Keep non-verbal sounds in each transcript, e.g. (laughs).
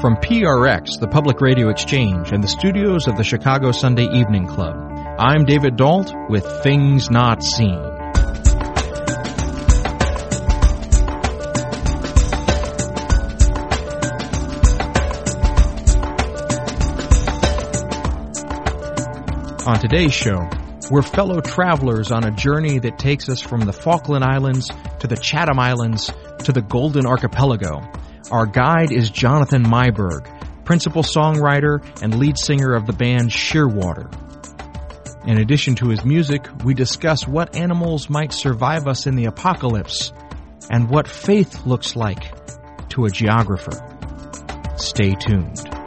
From PRX, the Public Radio Exchange, and the studios of the Chicago Sunday Evening Club, I'm David Dault with Things Not Seen. On today's show, we're fellow travelers on a journey that takes us from the Falkland Islands to the Chatham Islands to the Golden Archipelago our guide is Jonathan Meiburg, principal songwriter and lead singer of the band Shearwater. In addition to his music, we discuss what animals might survive us in the apocalypse and what faith looks like to a geographer. Stay tuned.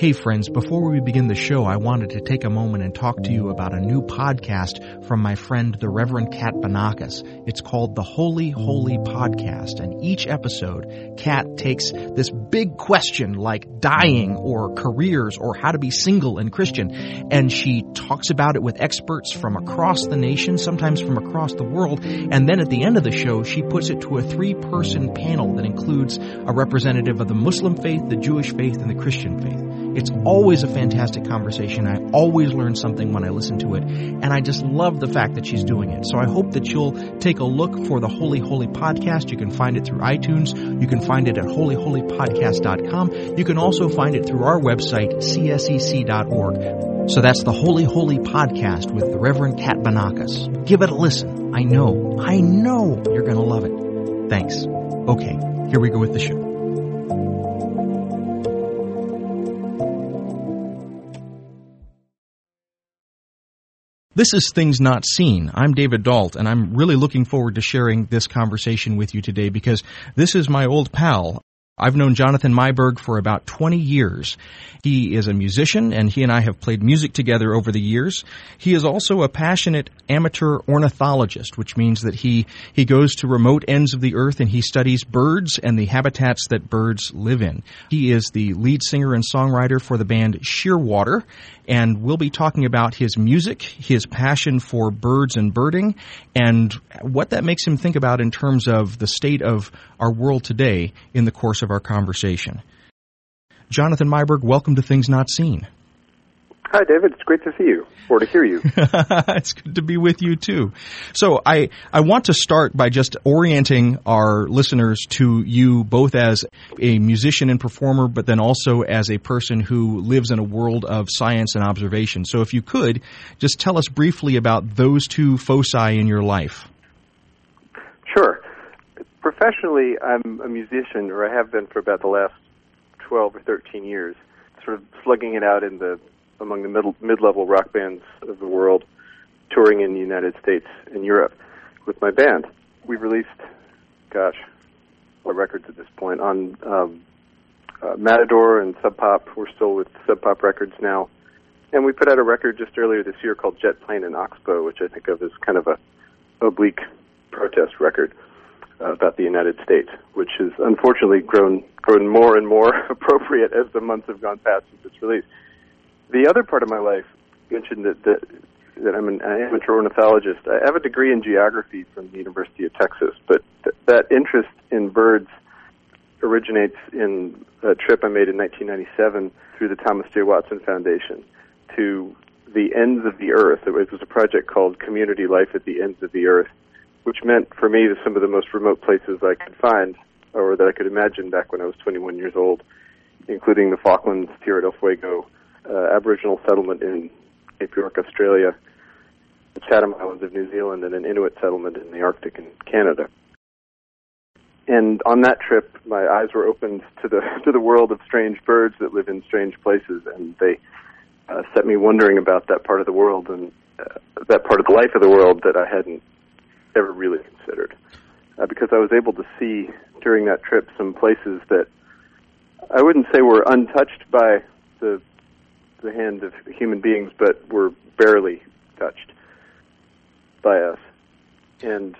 Hey friends, before we begin the show, I wanted to take a moment and talk to you about a new podcast from my friend, the Reverend Kat Banakis. It's called the Holy Holy Podcast, and each episode, Kat takes this big question like dying or careers or how to be single and Christian, and she talks about it with experts from across the nation, sometimes from across the world, and then at the end of the show, she puts it to a three-person panel that includes a representative of the Muslim faith, the Jewish faith, and the Christian faith. It's always a fantastic conversation. I always learn something when I listen to it. And I just love the fact that she's doing it. So I hope that you'll take a look for the Holy Holy Podcast. You can find it through iTunes. You can find it at holyholypodcast.com. You can also find it through our website, csec.org. So that's the Holy Holy Podcast with the Reverend Kat Banakis. Give it a listen. I know, I know you're going to love it. Thanks. Okay, here we go with the show. This is Things Not Seen. I'm David Dault, and I'm really looking forward to sharing this conversation with you today because this is my old pal. I've known Jonathan Meiburg for about 20 years. He is a musician and he and I have played music together over the years. He is also a passionate amateur ornithologist, which means that he, he goes to remote ends of the earth and he studies birds and the habitats that birds live in. He is the lead singer and songwriter for the band Shearwater and we'll be talking about his music, his passion for birds and birding, and what that makes him think about in terms of the state of our world today in the course of our conversation. Jonathan Meiburg, welcome to Things Not Seen. Hi, David. It's great to see you or to hear you. (laughs) it's good to be with you too. So I, I want to start by just orienting our listeners to you both as a musician and performer, but then also as a person who lives in a world of science and observation. So if you could, just tell us briefly about those two foci in your life. Professionally, I'm a musician, or I have been for about the last 12 or 13 years, sort of slugging it out in the among the middle mid-level rock bands of the world, touring in the United States and Europe with my band. We've released, gosh, what records at this point on um, uh, Matador and Sub Pop. We're still with Sub Pop Records now, and we put out a record just earlier this year called Jet Plane and Oxbow, which I think of as kind of a oblique protest record about the United States, which has unfortunately grown grown more and more (laughs) appropriate as the months have gone past since its release. The other part of my life mentioned that that, that I'm an amateur ornithologist. I have a degree in geography from the University of Texas, but th- that interest in birds originates in a trip I made in 1997 through the Thomas J. Watson Foundation to the ends of the earth. It was a project called Community Life at the Ends of the Earth, which meant for me some of the most remote places I could find or that I could imagine back when I was 21 years old, including the Falklands, Tierra del Fuego, uh, Aboriginal settlement in Cape York, Australia, the Chatham Islands of New Zealand, and an Inuit settlement in the Arctic in Canada. And on that trip, my eyes were opened to the (laughs) to the world of strange birds that live in strange places, and they uh, set me wondering about that part of the world and uh, that part of the life of the world that I hadn't ever really considered. Uh, because I was able to see during that trip some places that I wouldn't say were untouched by the the hand of human beings, but were barely touched by us. And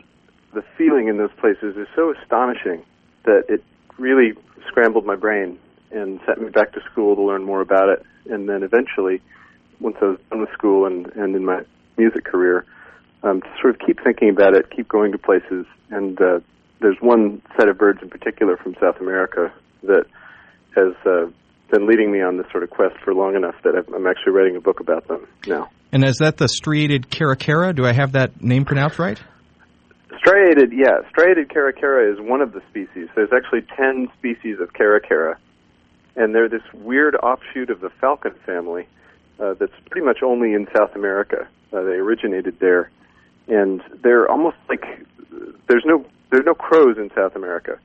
the feeling in those places is so astonishing that it really scrambled my brain and sent me back to school to learn more about it. And then eventually, once I was done with school and, and in my music career, um, to sort of keep thinking about it, keep going to places. And uh, there's one set of birds in particular from South America that has uh, been leading me on this sort of quest for long enough that I'm actually writing a book about them now. And is that the striated caracara? Do I have that name pronounced right? Striated, yeah. Striated caracara is one of the species. There's actually 10 species of caracara, and they're this weird offshoot of the falcon family uh, that's pretty much only in South America. Uh, they originated there, and they're almost like there's no there's no crows in South America,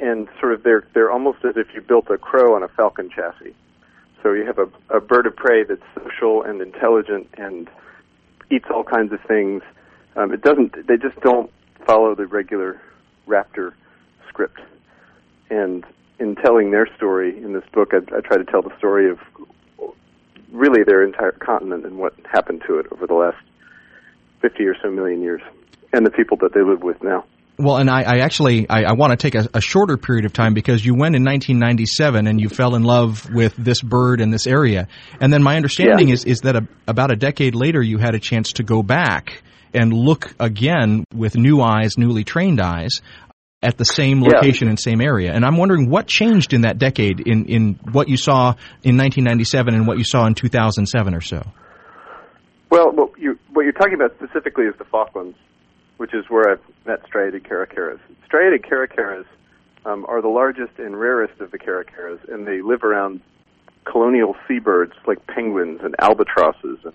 and sort of they're they're almost as if you built a crow on a falcon chassis. So you have a, a bird of prey that's social and intelligent and eats all kinds of things. Um, it doesn't. They just don't follow the regular raptor script. And in telling their story in this book, I, I try to tell the story of really their entire continent and what happened to it over the last 50 or so million years, and the people that they live with now. Well, and I, I actually I, I want to take a, a, shorter period of time because you went in 1997 and you fell in love with this bird in this area, and then my understanding yeah. is is that a, about a decade later you had a chance to go back and look again with new eyes, newly trained eyes, at the same location yeah. and same area. And I'm wondering what changed in that decade in, in what you saw in 1997 and what you saw in 2007 or so. Well, you, what you're talking about specifically is the Falklands, which is where I've met striated caracaras. Striated caracaras um, are the largest and rarest of the caracaras, and they live around colonial seabirds like penguins and albatrosses and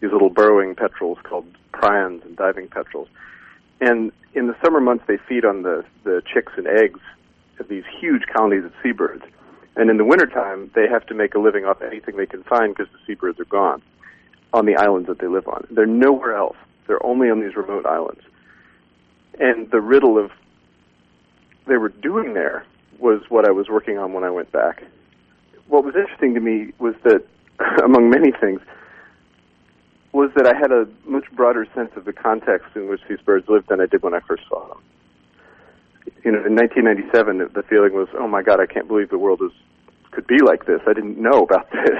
these little burrowing petrels called prions and diving petrels. And in the summer months, they feed on the, the chicks and eggs of these huge colonies of seabirds. And in the wintertime, they have to make a living off anything they can find because the seabirds are gone on the islands that they live on. They're nowhere else. They're only on these remote islands. And the riddle of they were doing there was what I was working on when I went back. What was interesting to me was that, (laughs) among many things, was that I had a much broader sense of the context in which these birds lived than I did when I first saw them. You know, in 1997, the feeling was, oh my God, I can't believe the world is could be like this. I didn't know about (laughs) this.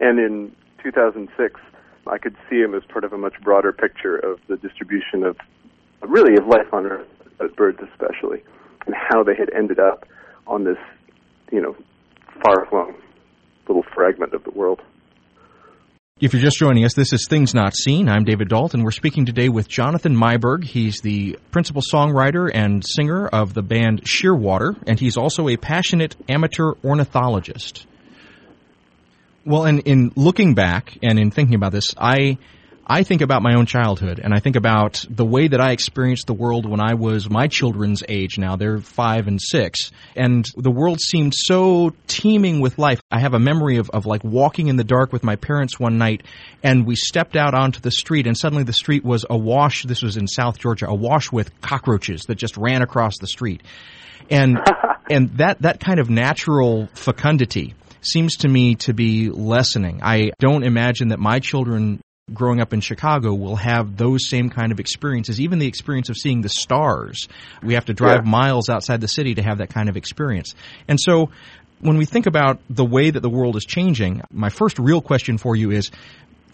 And in 2006, I could see them as part of a much broader picture of the distribution of, really, of life on Earth, but birds especially, and how they had ended up on this, you know, far-flung little fragment of the world. If you're just joining us, this is Things Not Seen. I'm David Dault. We're speaking today with Jonathan Meiburg. He's the principal songwriter and singer of the band Shearwater, and he's also a passionate amateur ornithologist. Well, and in looking back and in thinking about this, I I think about my own childhood and I think about the way that I experienced the world when I was my children's age now. They're five and six. And the world seemed so teeming with life. I have a memory of, of like walking in the dark with my parents one night and we stepped out onto the street and suddenly the street was awash. This was in South Georgia, awash with cockroaches that just ran across the street. And, (laughs) and that, that kind of natural fecundity seems to me to be lessening. I don't imagine that my children growing up in Chicago will have those same kind of experiences, even the experience of seeing the stars. We have to drive yeah. miles outside the city to have that kind of experience. And so when we think about the way that the world is changing, my first real question for you is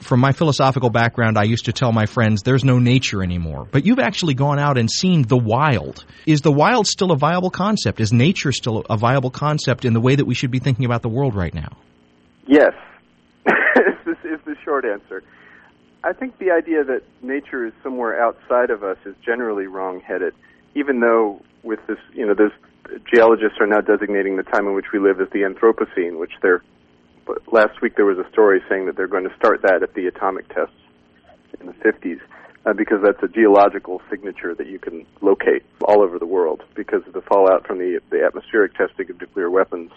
from my philosophical background, I used to tell my friends there's no nature anymore. But you've actually gone out and seen the wild. Is the wild still a viable concept? Is nature still a viable concept in the way that we should be thinking about the world right now? Yes, (laughs) this is the short answer. I think the idea that nature is somewhere outside of us is generally wrong-headed. Even though with this, you know, those geologists are now designating the time in which we live as the Anthropocene, which they're. But last week there was a story saying that they're going to start that at the atomic tests in the 50s, uh, because that's a geological signature that you can locate all over the world because of the fallout from the the atmospheric testing of nuclear weapons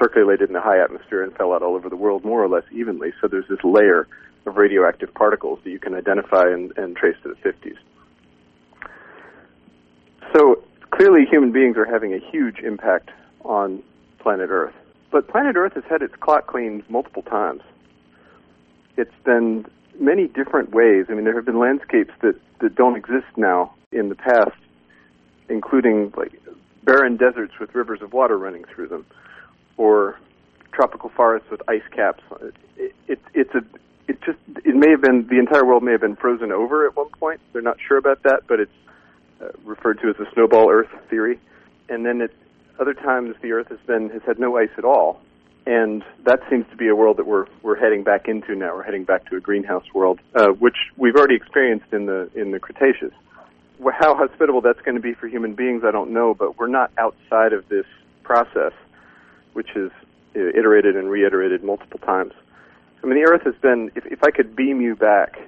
circulated in the high atmosphere and fell out all over the world more or less evenly. So there's this layer of radioactive particles that you can identify and, and trace to the 50s. So clearly, human beings are having a huge impact on planet Earth. But planet Earth has had its clock cleaned multiple times. It's been many different ways. I mean, there have been landscapes that, that don't exist now in the past, including like barren deserts with rivers of water running through them, or tropical forests with ice caps. It, it, it's a it just it may have been the entire world may have been frozen over at one point. They're not sure about that, but it's uh, referred to as the snowball Earth theory. And then at other times, the Earth has been has had no ice at all, and that seems to be a world that we're we're heading back into now. We're heading back to a greenhouse world, uh, which we've already experienced in the in the Cretaceous. How hospitable that's going to be for human beings, I don't know, but we're not outside of this process, which is iterated and reiterated multiple times. I mean, the Earth has been. If, if I could beam you back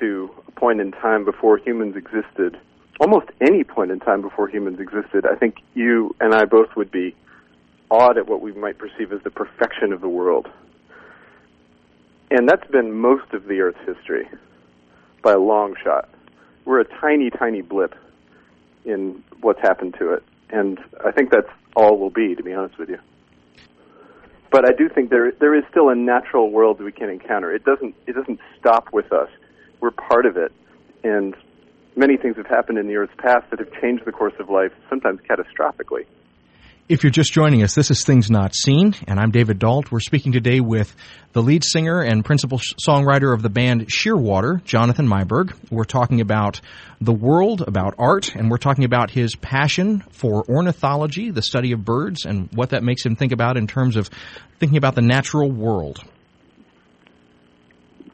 to a point in time before humans existed, almost any point in time before humans existed, I think you and I both would be awed at what we might perceive as the perfection of the world. And that's been most of the Earth's history by a long shot. We're a tiny, tiny blip in what's happened to it. And I think that's all we'll be, to be honest with you but I do think there there is still a natural world we can encounter. It doesn't it doesn't stop with us. We're part of it, and many things have happened in the Earth's past that have changed the course of life, sometimes catastrophically. If you're just joining us, this is Things Not Seen, and I'm David Dault. We're speaking today with the lead singer and principal songwriter of the band Shearwater, Jonathan Meiburg. We're talking about the world, about art, and we're talking about his passion for ornithology, the study of birds, and what that makes him think about in terms of thinking about the natural world.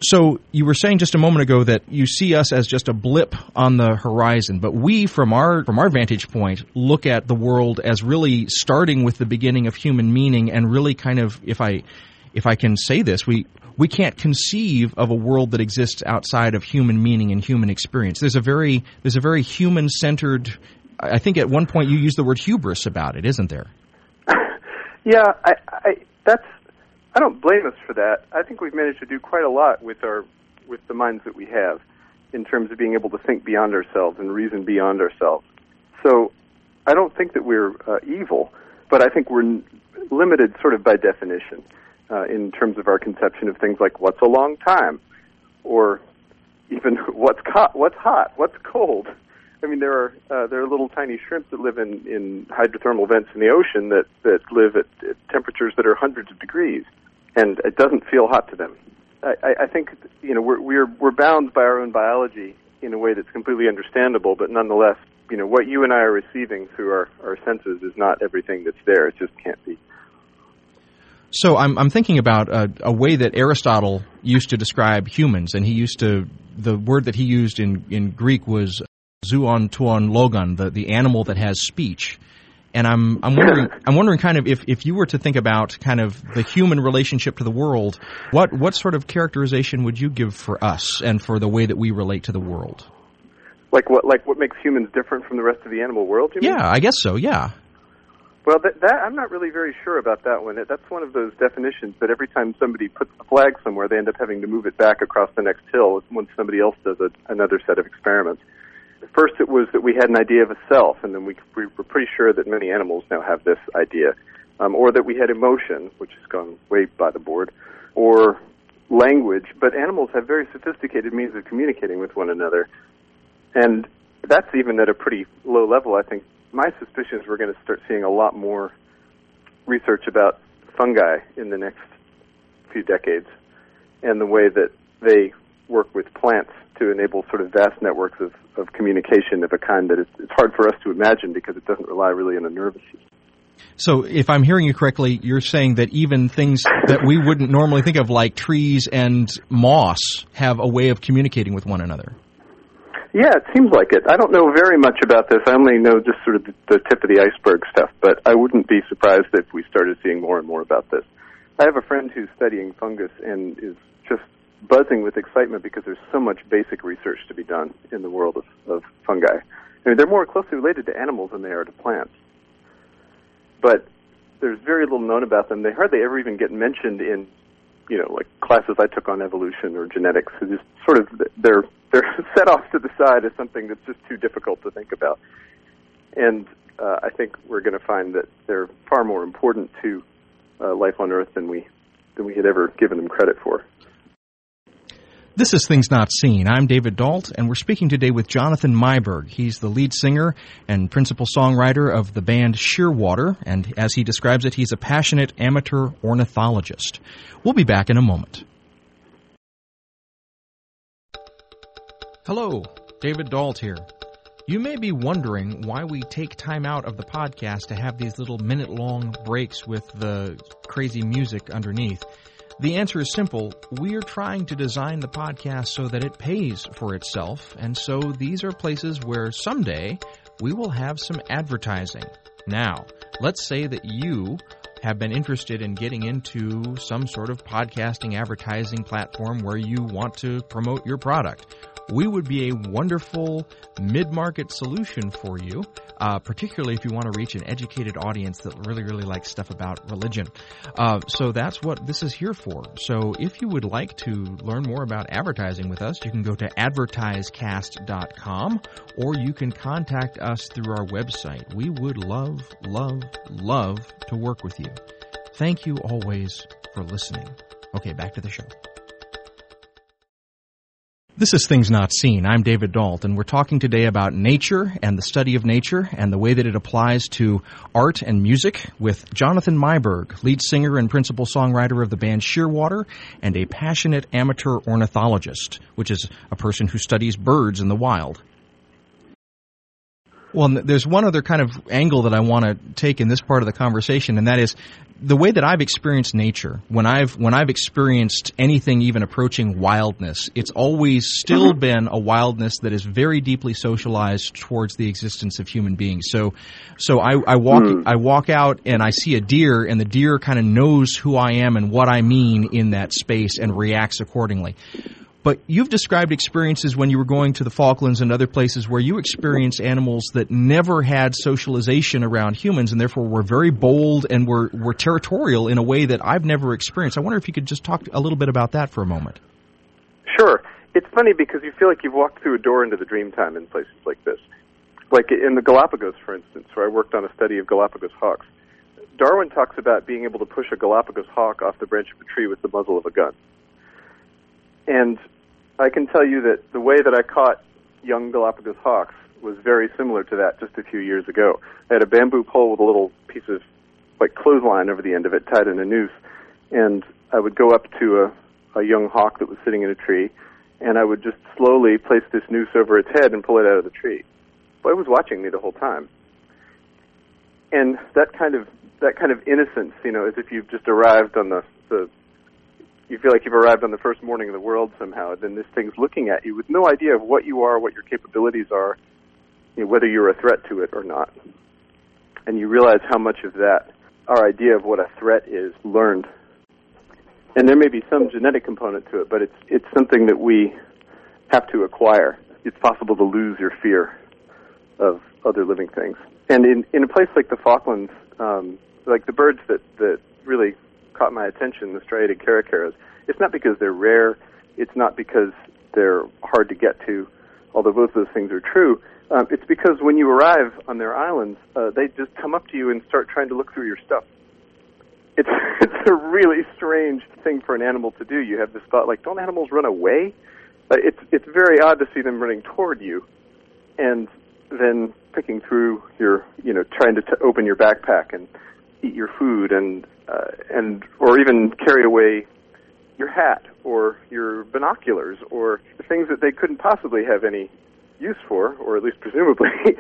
So you were saying just a moment ago that you see us as just a blip on the horizon, but we, from our from our vantage point, look at the world as really starting with the beginning of human meaning, and really kind of, if I if I can say this, we we can't conceive of a world that exists outside of human meaning and human experience. There's a very there's a very human centered. I think at one point you used the word hubris about it, isn't there? (laughs) yeah, I, I that's I don't blame us for that. I think we've managed to do quite a lot with our with the minds that we have in terms of being able to think beyond ourselves and reason beyond ourselves. So I don't think that we're uh, evil, but I think we're n- limited sort of by definition uh, in terms of our conception of things like what's a long time or even (laughs) what's hot, what's hot, what's cold. I mean, there are uh, there are little tiny shrimp that live in in hydrothermal vents in the ocean that that live at, at temperatures that are hundreds of degrees and it doesn't feel hot to them. I, I think you know we're we're we're bound by our own biology in a way that's completely understandable, but nonetheless, you know what you and I are receiving through our our senses is not everything that's there. It just can't be. So I'm I'm thinking about a, a way that Aristotle used to describe humans, and he used to the word that he used in in Greek was zoon tuon logon, the the animal that has speech. And I'm I'm wondering I'm wondering kind of if, if you were to think about kind of the human relationship to the world, what what sort of characterization would you give for us and for the way that we relate to the world? Like what like what makes humans different from the rest of the animal world? yeah, mean? I guess so. Yeah. Well, that, that I'm not really very sure about that one. That's one of those definitions that every time somebody puts a flag somewhere, they end up having to move it back across the next hill when somebody else does a, another set of experiments first it was that we had an idea of a self, and then we, we were pretty sure that many animals now have this idea, um, or that we had emotion, which has gone way by the board, or language. But animals have very sophisticated means of communicating with one another, and that's even at a pretty low level. I think my suspicion is we're going to start seeing a lot more research about fungi in the next few decades, and the way that they work with plants to enable sort of vast networks of, of communication of a kind that it's, it's hard for us to imagine because it doesn't rely really on a nervous system. So, if I'm hearing you correctly, you're saying that even things that we wouldn't normally think of, like trees and moss, have a way of communicating with one another. Yeah, it seems like it. I don't know very much about this. I only know just sort of the, the tip of the iceberg stuff, but I wouldn't be surprised if we started seeing more and more about this. I have a friend who's studying fungus and is just buzzing with excitement because there's so much basic research to be done in the world of, of fungi. I mean, they're more closely related to animals than they are to plants. But there's very little known about them. They hardly ever even get mentioned in, you know, like classes I took on evolution or genetics. It's just sort of they're they're (laughs) set off to the side as something that's just too difficult to think about. And uh, I think we're going to find that they're far more important to uh, life on Earth than we than we had ever given them credit for. This is Things Not Seen. I'm David Dault, and we're speaking today with Jonathan Meiburg. He's the lead singer and principal songwriter of the band Shearwater, and as he describes it, he's a passionate amateur ornithologist. We'll be back in a moment. Hello, David Dault here. You may be wondering why we take time out of the podcast to have these little minute long breaks with the crazy music underneath. The answer is simple. We are trying to design the podcast so that it pays for itself, and so these are places where someday we will have some advertising. Now, let's say that you have been interested in getting into some sort of podcasting advertising platform where you want to promote your product we would be a wonderful mid-market solution for you, uh, particularly if you want to reach an educated audience that really, really likes stuff about religion. Uh, so that's what this is here for. So if you would like to learn more about advertising with us, you can go to advertisecast.com or you can contact us through our website. We would love, love, love to work with you. Thank you always for listening. Okay, back to the show. This is Things Not Seen. I'm David Dault, and we're talking today about nature and the study of nature and the way that it applies to art and music with Jonathan Meiburg, lead singer and principal songwriter of the band Shearwater, and a passionate amateur ornithologist, which is a person who studies birds in the wild. Well, there's one other kind of angle that I want to take in this part of the conversation, and that is the way that I've experienced nature. When I've when I've experienced anything even approaching wildness, it's always still mm-hmm. been a wildness that is very deeply socialized towards the existence of human beings. So, so I, I walk mm. I walk out and I see a deer, and the deer kind of knows who I am and what I mean in that space and reacts accordingly. But you've described experiences when you were going to the Falklands and other places where you experienced animals that never had socialization around humans and therefore were very bold and were, were territorial in a way that I've never experienced. I wonder if you could just talk a little bit about that for a moment. Sure. It's funny because you feel like you've walked through a door into the dreamtime in places like this. Like in the Galapagos, for instance, where I worked on a study of Galapagos hawks. Darwin talks about being able to push a Galapagos hawk off the branch of a tree with the muzzle of a gun. And I can tell you that the way that I caught young Galapagos hawks was very similar to that just a few years ago. I had a bamboo pole with a little piece of like clothesline over the end of it tied in a noose, and I would go up to a, a young hawk that was sitting in a tree, and I would just slowly place this noose over its head and pull it out of the tree. But it was watching me the whole time. And that kind of that kind of innocence, you know, as if you've just arrived on the, the you feel like you've arrived on the first morning of the world somehow. Then this thing's looking at you with no idea of what you are, what your capabilities are, you know, whether you're a threat to it or not. And you realize how much of that, our idea of what a threat is, learned. And there may be some genetic component to it, but it's it's something that we have to acquire. It's possible to lose your fear of other living things. And in in a place like the Falklands, um, like the birds that that really caught my attention, the striated caracaras, it's not because they're rare. It's not because they're hard to get to, although both of those things are true. Um, it's because when you arrive on their islands, uh, they just come up to you and start trying to look through your stuff. It's (laughs) it's a really strange thing for an animal to do. You have this thought like, don't animals run away? Uh, it's it's very odd to see them running toward you, and then picking through your, you know, trying to t- open your backpack and eat your food and uh, and or even carry away your hat or your binoculars or things that they couldn't possibly have any use for, or at least presumably. (laughs)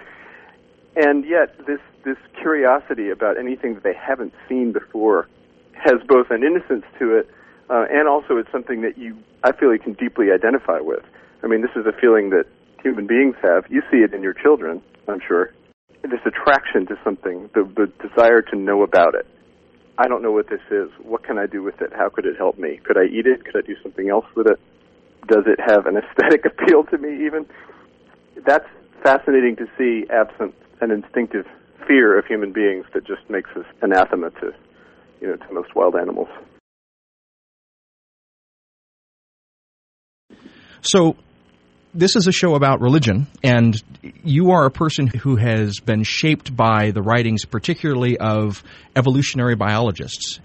and yet, this this curiosity about anything that they haven't seen before has both an innocence to it, uh, and also it's something that you I feel you can deeply identify with. I mean, this is a feeling that human beings have. You see it in your children, I'm sure. This attraction to something, the, the desire to know about it. I don't know what this is. What can I do with it? How could it help me? Could I eat it? Could I do something else with it? Does it have an (laughs) aesthetic appeal to me even? That's fascinating to see absent an instinctive fear of human beings that just makes us anathema to you know to most wild animals. So this is a show about religion, and you are a person who has been shaped by the writings, particularly of evolutionary biologists.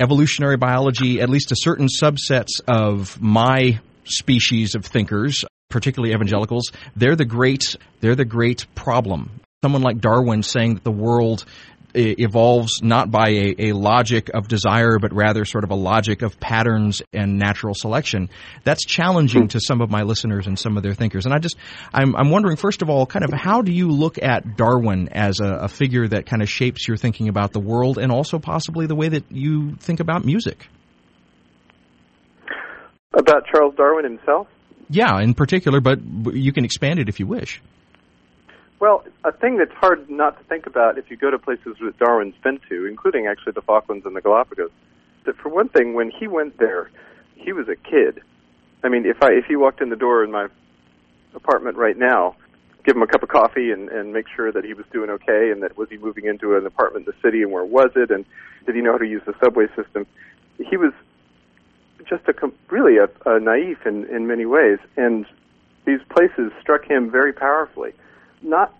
Evolutionary biology, at least a certain subsets of my species of thinkers, particularly evangelicals, they're the great they're the great problem. Someone like Darwin saying that the world evolves not by a, a, logic of desire, but rather sort of a logic of patterns and natural selection. That's challenging hmm. to some of my listeners and some of their thinkers. And I just, I'm, I'm wondering, first of all, kind of how do you look at Darwin as a, a figure that kind of shapes your thinking about the world and also possibly the way that you think about music? About Charles Darwin himself? Yeah, in particular, but you can expand it if you wish. Well, a thing that's hard not to think about if you go to places that Darwin's been to, including actually the Falklands and the Galapagos, that for one thing, when he went there, he was a kid. I mean, if I if he walked in the door in my apartment right now, give him a cup of coffee and and make sure that he was doing okay and that was he moving into an apartment in the city and where was it and did he know how to use the subway system? He was just a really a, a naive in in many ways, and these places struck him very powerfully not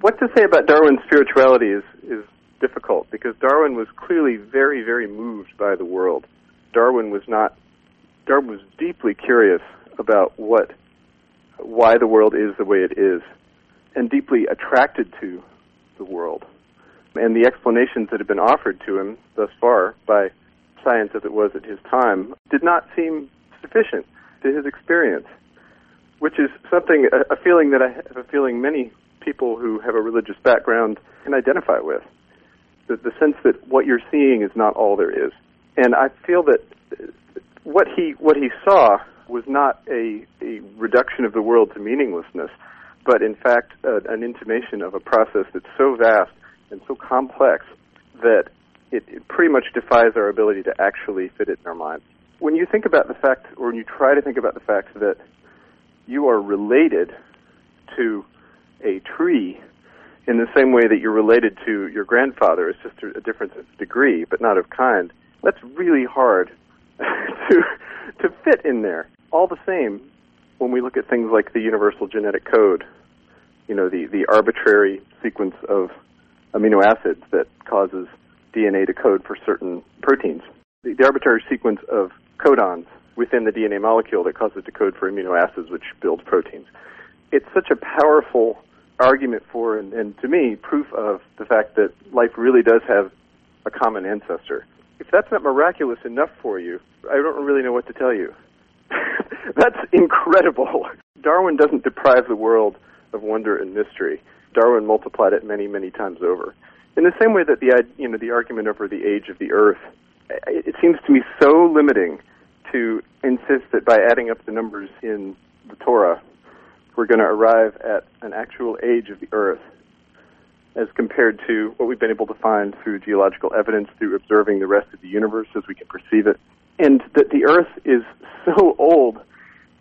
what to say about Darwin's spirituality is is difficult because Darwin was clearly very very moved by the world. Darwin was not Darwin was deeply curious about what why the world is the way it is and deeply attracted to the world. And the explanations that have been offered to him thus far by science as it was at his time did not seem sufficient to his experience which is something a, a feeling that I have a feeling many people who have a religious background can identify with. The, the sense that what you're seeing is not all there is, and I feel that what he what he saw was not a, a reduction of the world to meaninglessness, but in fact uh, an intimation of a process that's so vast and so complex that it, it pretty much defies our ability to actually fit it in our minds. When you think about the fact, or when you try to think about the fact that you are related to a tree in the same way that you're related to your grandfather. It's just a difference of degree, but not of kind. That's really hard (laughs) to to fit in there. All the same, when we look at things like the universal genetic code, you know, the, the arbitrary sequence of amino acids that causes DNA to code for certain proteins, the, the arbitrary sequence of codons within the DNA molecule that causes it to code for amino acids, which build proteins. It's such a powerful argument for, and, and to me, proof of the fact that life really does have a common ancestor. If that's not miraculous enough for you, I don't really know what to tell you. (laughs) that's incredible. Darwin doesn't deprive the world of wonder and mystery. Darwin multiplied it many, many times over. In the same way that the you know the argument over the age of the Earth, it seems to me so limiting to insist that by adding up the numbers in the Torah, we're going to arrive at an actual age of the earth as compared to what we've been able to find through geological evidence, through observing the rest of the universe as we can perceive it. And that the earth is (laughs) so old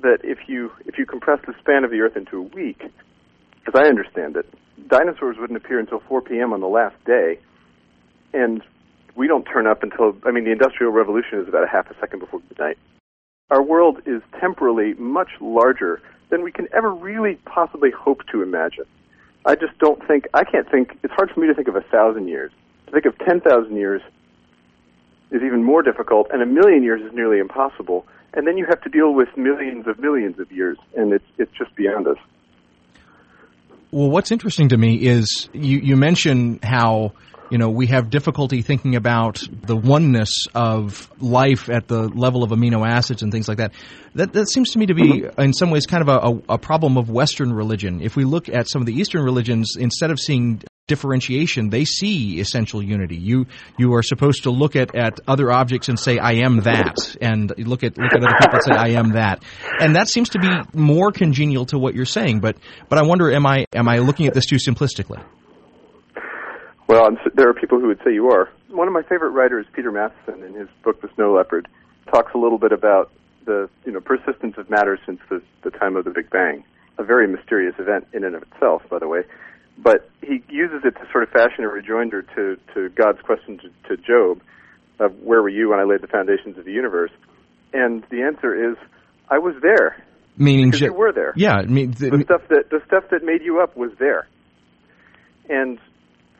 that if you if you compress the span of the earth into a week, as I understand it, dinosaurs wouldn't appear until 4 p.m. on the last day, and we don't turn up until, I mean, the Industrial Revolution is about a half a second before midnight. Our world is temporally much larger than we can ever really possibly hope to imagine. I just don't think, I can't think, it's hard for me to think of a thousand years. To think of 10,000 years is even more difficult, and a million years is nearly impossible. And then you have to deal with millions of millions of years, and it's, it's just beyond us. Well, what's interesting to me is you, you mention how you know, we have difficulty thinking about the oneness of life at the level of amino acids and things like that. That, that seems to me to be, mm-hmm. in some ways, kind of a, a, problem of Western religion. If we look at some of the Eastern religions, instead of seeing differentiation, they see essential unity. You you are supposed to look at, at other objects and say, "I am that," and look at look at other people and say, "I am that," and that seems to be more congenial to what you're saying. But but I wonder, am I am I looking at this too simplistically? Well, I'm, there are people who would say you are. One of my favorite writers, Peter Matthiessen, in his book The Snow Leopard, talks a little bit about the you know persistence of matter since the, the time of the Big Bang. A very mysterious event in and of itself, by the way. But he uses it to sort of fashion a rejoinder to, to God's question to, to Job of where were you when I laid the foundations of the universe? And the answer is, I was there. Meaning, you were there. Yeah, I mean, the, the stuff that the stuff that made you up was there. And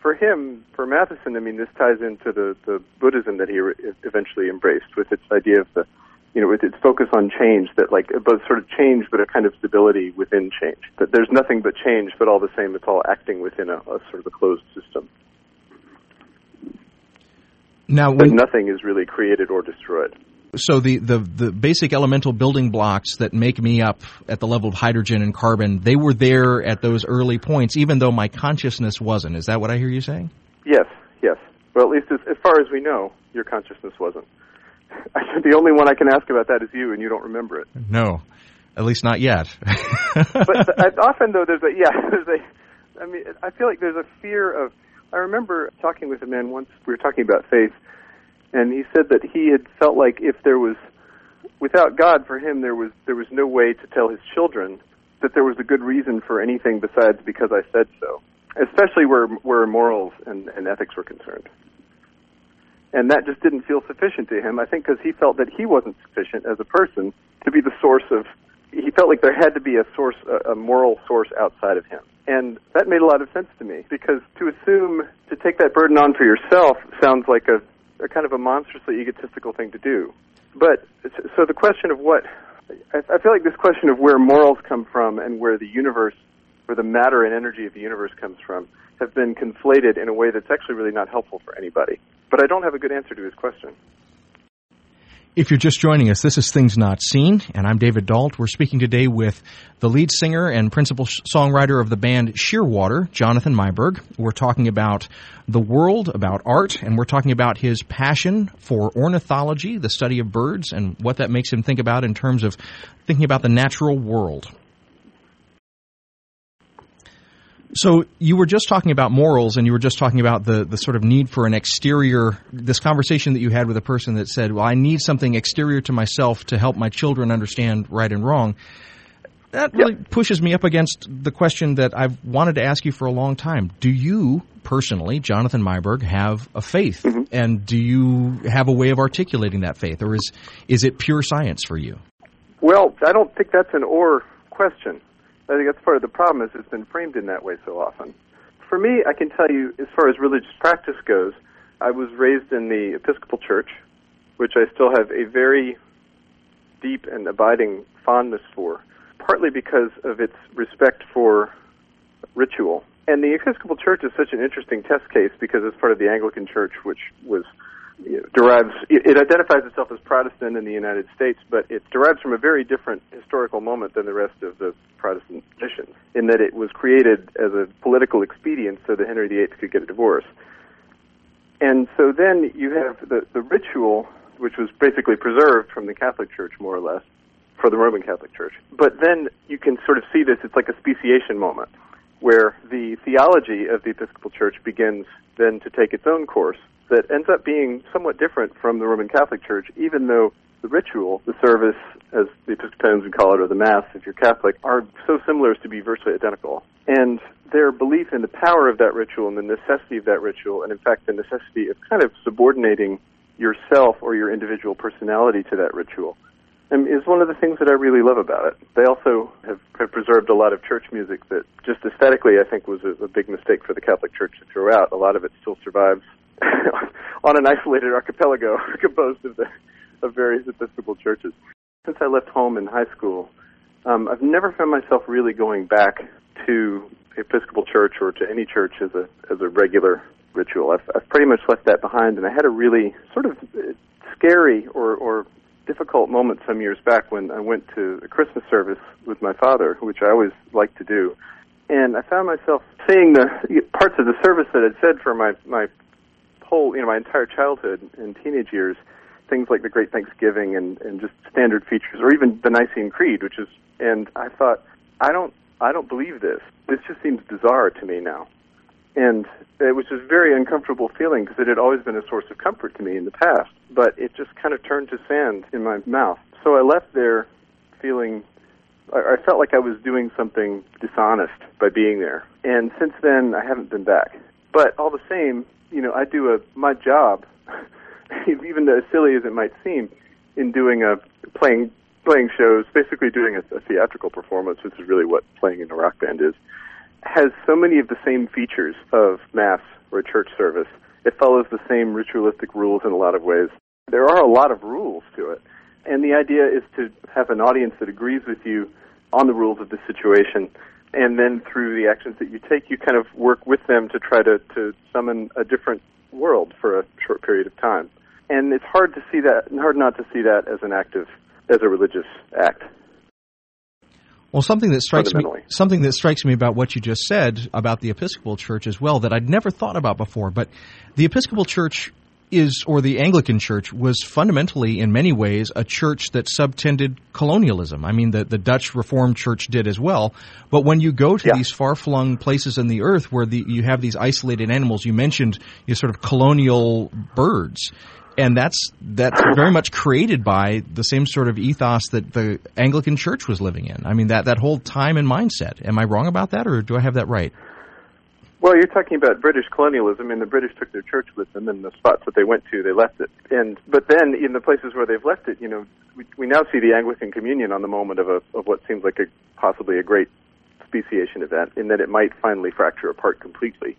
for him, for Matthiessen, I mean, this ties into the, the Buddhism that he re- eventually embraced with its idea of the you know, with its focus on change, that like both sort of change, but a kind of stability within change. That there's nothing but change, but all the same, it's all acting within a, a sort of a closed system. Now, when, nothing is really created or destroyed. So the, the, the basic elemental building blocks that make me up at the level of hydrogen and carbon, they were there at those early points, even though my consciousness wasn't. Is that what I hear you saying? Yes, yes. Well, at least as, as far as we know, your consciousness wasn't. (laughs) the only one I can ask about that is you, and you don't remember it. No, at least not yet. (laughs) but uh, often, though, there's a yeah, (laughs) there's a. I mean, I feel like there's a fear of. I remember talking with a man once. We were talking about faith, and he said that he had felt like if there was, without God, for him there was there was no way to tell his children that there was a good reason for anything besides because I said so, especially where where morals and, and ethics were concerned and that just didn't feel sufficient to him. I think because he felt that he wasn't sufficient as a person to be the source of. He felt like there had to be a source, a, a moral source outside of him, and that made a lot of sense to me because to assume to take that burden on for yourself sounds like a, a kind of a monstrously egotistical thing to do. But so the question of what I, I feel like this question of where morals come from and where the universe, where the matter and energy of the universe comes from, have been conflated in a way that's actually really not helpful for anybody. But I don't have a good answer to his question. If you're just joining us, this is Things Not Seen, and I'm David Dault. We're speaking today with the lead singer and principal songwriter of the band Shearwater, Jonathan Meiburg. We're talking about the world, about art, and we're talking about his passion for ornithology, the study of birds, and what that makes him think about in terms of thinking about the natural world. So you were just talking about morals, and you were just talking about the the sort of need for an exterior. This conversation that you had with a person that said, "Well, I need something exterior to myself to help my children understand right and wrong." That really yep. pushes me up against the question that I've wanted to ask you for a long time. Do you personally, Jonathan Meiburg, have a faith, mm-hmm. and do you have a way of articulating that faith, or is is it pure science for you? Well, I don't think that's an or question. I think that's part of the problem is it's been framed in that way so often. For me, I can tell you, as far as religious practice goes, I was raised in the Episcopal Church, which I still have a very deep and abiding fondness for, partly because of its respect for ritual. And the Episcopal Church is such an interesting test case because it's part of the Anglican Church, which was derives it, identifies itself as Protestant in the United States, but it derives from a very different historical moment than the rest of the Protestant traditions, in that it was created as a political expedient so that Henry VIII could get a divorce. And so then you have the, the ritual, which was basically preserved from the Catholic Church, more or less, for the Roman Catholic Church. But then you can sort of see this, it's like a speciation moment, where the theology of the Episcopal Church begins then to take its own course that ends up being somewhat different from the Roman Catholic Church, even though the ritual, the service, as the Episcopalians would call it, or the Mass, if you're Catholic, are so similar as to be virtually identical. And their belief in the power of that ritual and the necessity of that ritual, and in fact the necessity of kind of subordinating yourself or your individual personality to that ritual, um, is one of the things that I really love about it. They also have, have preserved a lot of church music that just aesthetically I think was a, a big mistake for the Catholic Church to throw out. A lot of it still survives (laughs) on an isolated archipelago (laughs) composed of the of various Episcopal churches. Since I left home in high school, um, I've never found myself really going back to Episcopal church or to any church as a as a regular ritual. I've, I've pretty much left that behind, and I had a really sort of scary or or difficult moment some years back when I went to a Christmas service with my father, which I always like to do, and I found myself saying the parts of the service that I'd said for my my whole, you know, my entire childhood and teenage years, things like the Great Thanksgiving and and just standard features, or even the Nicene Creed, which is, and I thought, I don't, I don't believe this. This just seems bizarre to me now, and it was just very uncomfortable feeling because it had always been a source of comfort to me in the past, but it just kind of turned to sand in my mouth. So I left there feeling I felt like I was doing something dishonest by being there. And since then, I haven't been back. But all the same, you know, I do a my job, (laughs) even as silly as it might seem, in doing a playing playing shows, basically doing a, a theatrical performance, which is really what playing in a rock band is, has so many of the same features of mass or a church service. It follows the same ritualistic rules in a lot of ways. There are a lot of rules to it. And the idea is to have an audience that agrees with you on the rules of the situation. And then through the actions that you take, you kind of work with them to try to, to summon a different world for a short period of time. And it's hard to see that, hard not to see that as an act of, as a religious act. Well, something that strikes me something that strikes me about what you just said about the Episcopal Church as well that I'd never thought about before, but the Episcopal Church is or the Anglican Church was fundamentally in many ways a church that subtended colonialism. I mean the the Dutch Reformed Church did as well, but when you go to yeah. these far-flung places in the earth where the, you have these isolated animals, you mentioned you sort of colonial birds and that's that's very much created by the same sort of ethos that the Anglican Church was living in. I mean that that whole time and mindset. Am I wrong about that, or do I have that right? Well, you're talking about British colonialism, and the British took their church with them, and the spots that they went to, they left it. And but then in the places where they've left it, you know, we, we now see the Anglican Communion on the moment of a of what seems like a possibly a great speciation event, in that it might finally fracture apart completely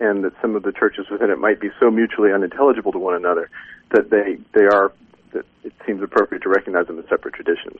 and that some of the churches within it might be so mutually unintelligible to one another that they they are that it seems appropriate to recognize them as separate traditions.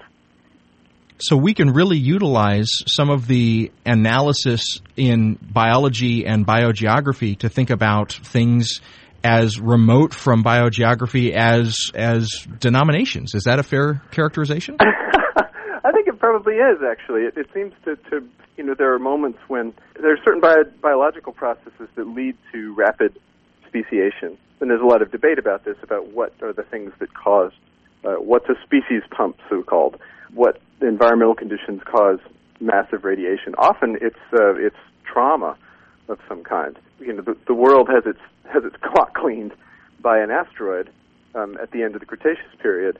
So we can really utilize some of the analysis in biology and biogeography to think about things as remote from biogeography as as denominations. Is that a fair characterization? (laughs) I think it probably is actually. It, it seems to, to you know there are moments when there are certain bio- biological processes that lead to rapid speciation, and there's a lot of debate about this about what are the things that cause uh, what's a species pump, so called, what environmental conditions cause massive radiation. Often it's uh, it's trauma of some kind. You know, the, the world has its has its (laughs) clock cleaned by an asteroid um, at the end of the Cretaceous period,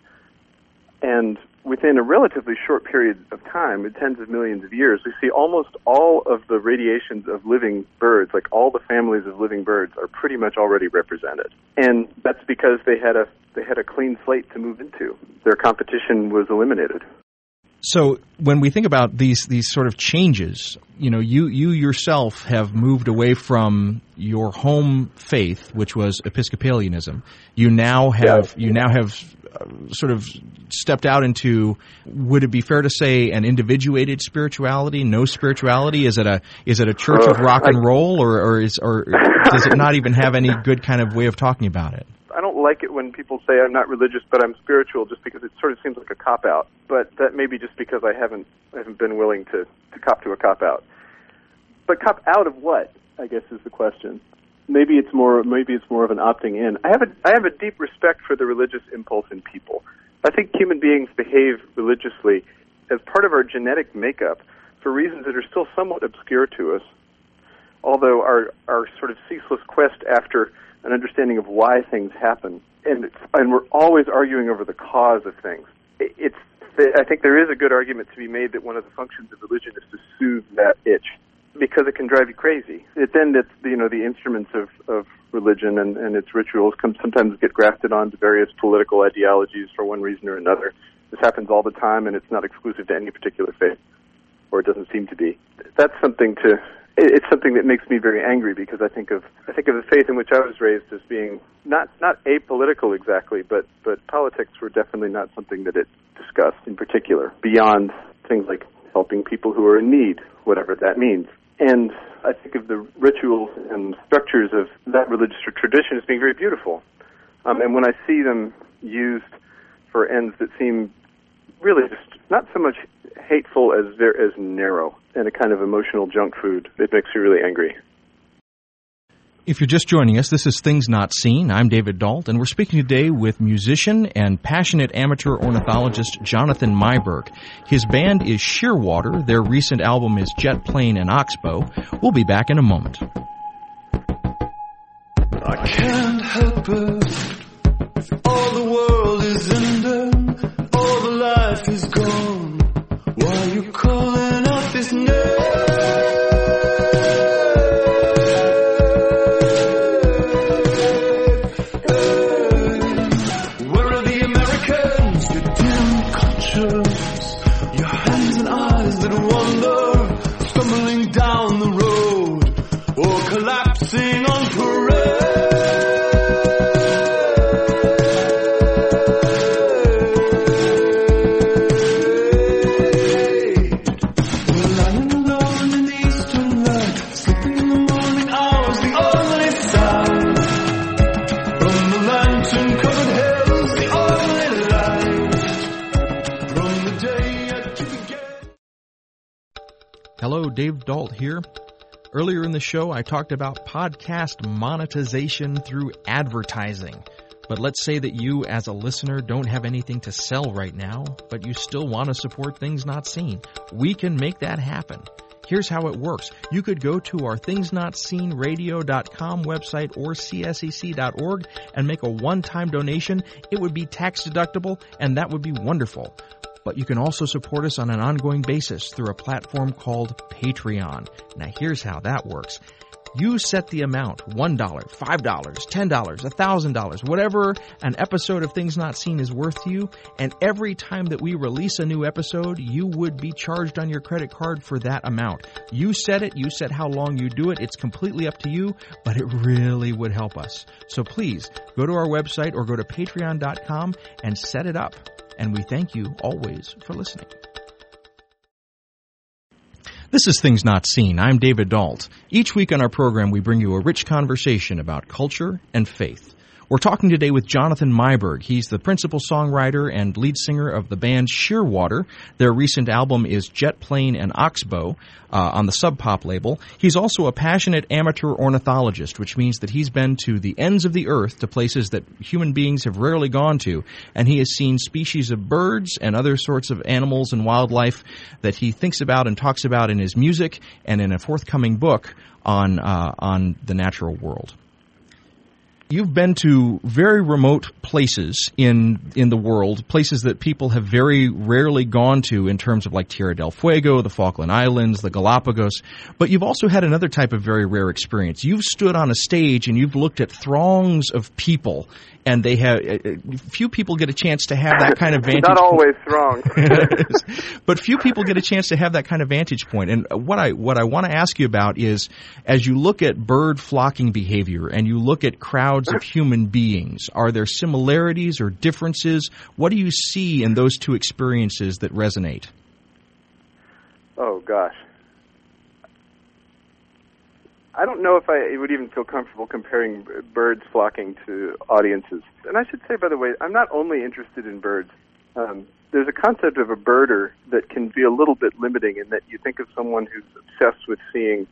and within a relatively short period of time, in tens of millions of years, we see almost all of the radiations of living birds, like all the families of living birds, are pretty much already represented. And that's because they had a they had a clean slate to move into. Their competition was eliminated. So when we think about these these sort of changes, you know, you you yourself have moved away from your home faith, which was Episcopalianism. You now have yeah. you now have sort of stepped out into would it be fair to say an individuated spirituality no spirituality is it a is it a church uh, of rock and roll or or is or does it not even have any good kind of way of talking about it I don't like it when people say I'm not religious but I'm spiritual just because it sort of seems like a cop out but that may be just because I haven't I haven't been willing to to cop to a cop out but cop out of what I guess is the question maybe it's more maybe it's more of an opting in. I have a I have a deep respect for the religious impulse in people. I think human beings behave religiously as part of our genetic makeup for reasons that are still somewhat obscure to us. Although our our sort of ceaseless quest after an understanding of why things happen, and and we're always arguing over the cause of things. It's I think there is a good argument to be made that one of the functions of religion is to soothe that itch because it can drive you crazy. It then that you know the instruments of of religion and, and its rituals can sometimes get grafted onto various political ideologies for one reason or another. This happens all the time, and it's not exclusive to any particular faith, or it doesn't seem to be. That's something to. It's something that makes me very angry because I think of I think of the faith in which I was raised as being not not apolitical exactly, but but politics were definitely not something that it discussed in particular beyond things like helping people who are in need, whatever that means. And I think of the rituals and structures of that religious tradition as being very beautiful. Um, and when I see them used for ends that seem really just not so much hateful as as narrow and a kind of emotional junk food, it makes me really angry. If you're just joining us, this is Things Not Seen. I'm David Dault, and we're speaking today with musician and passionate amateur ornithologist Jonathan Meiburg. His band is Shearwater. Their recent album is Jet Plane and Oxbow. We'll be back in a moment. I can't help it. All the world is ending. Life is gone. Why are you calling out this name? Here. Earlier in the show, I talked about podcast monetization through advertising. But let's say that you, as a listener, don't have anything to sell right now, but you still want to support things not seen. We can make that happen. Here's how it works. You could go to our thingsnotseenradio.com website or csec.org and make a one-time donation. It would be tax deductible and that would be wonderful. But you can also support us on an ongoing basis through a platform called Patreon. Now here's how that works. You set the amount $1, $5, $10, $1,000, whatever an episode of Things Not Seen is worth to you. And every time that we release a new episode, you would be charged on your credit card for that amount. You set it, you set how long you do it. It's completely up to you, but it really would help us. So please go to our website or go to patreon.com and set it up. And we thank you always for listening. This is Things Not Seen. I'm David Dault. Each week on our program, we bring you a rich conversation about culture and faith. We're talking today with Jonathan Meiburg. He's the principal songwriter and lead singer of the band Shearwater. Their recent album is Jet Plane and Oxbow uh, on the Sub Pop label. He's also a passionate amateur ornithologist, which means that he's been to the ends of the earth, to places that human beings have rarely gone to, and he has seen species of birds and other sorts of animals and wildlife that he thinks about and talks about in his music and in a forthcoming book on uh, on the natural world you've been to very remote places in in the world, places that people have very rarely gone to in terms of like Tierra del Fuego, the Falkland Islands, the Galapagos. But you've also had another type of very rare experience. You've stood on a stage and you've looked at throngs of people and they have uh, uh, few people get a chance to have that kind of (laughs) vantage. Point. Not always wrong, (laughs) (laughs) but few people get a chance to have that kind of vantage point. And what I what I want to ask you about is, as you look at bird flocking behavior and you look at crowds of human beings, are there similarities or differences? What do you see in those two experiences that resonate? Oh gosh. I don't know if I would even feel comfortable comparing birds flocking to audiences. And I should say, by the way, I'm not only interested in birds. Um, there's a concept of a birder that can be a little bit limiting in that you think of someone who's obsessed with seeing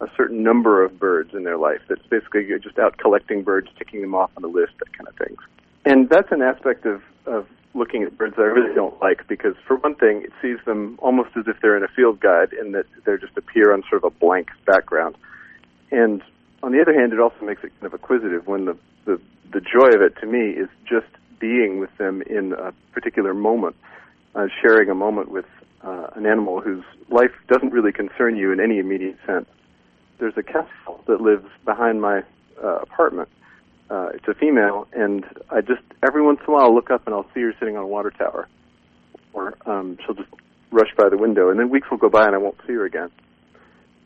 a certain number of birds in their life. That's basically you're just out collecting birds, ticking them off on a list, that kind of thing. And that's an aspect of, of looking at birds that I really don't like because, for one thing, it sees them almost as if they're in a field guide in that they just appear on sort of a blank background. And on the other hand, it also makes it kind of acquisitive when the, the, the joy of it to me is just being with them in a particular moment, uh, sharing a moment with uh, an animal whose life doesn't really concern you in any immediate sense. There's a kestrel that lives behind my uh, apartment. Uh, it's a female, and I just every once in a while look up and I'll see her sitting on a water tower, or um, she'll just rush by the window, and then weeks will go by and I won't see her again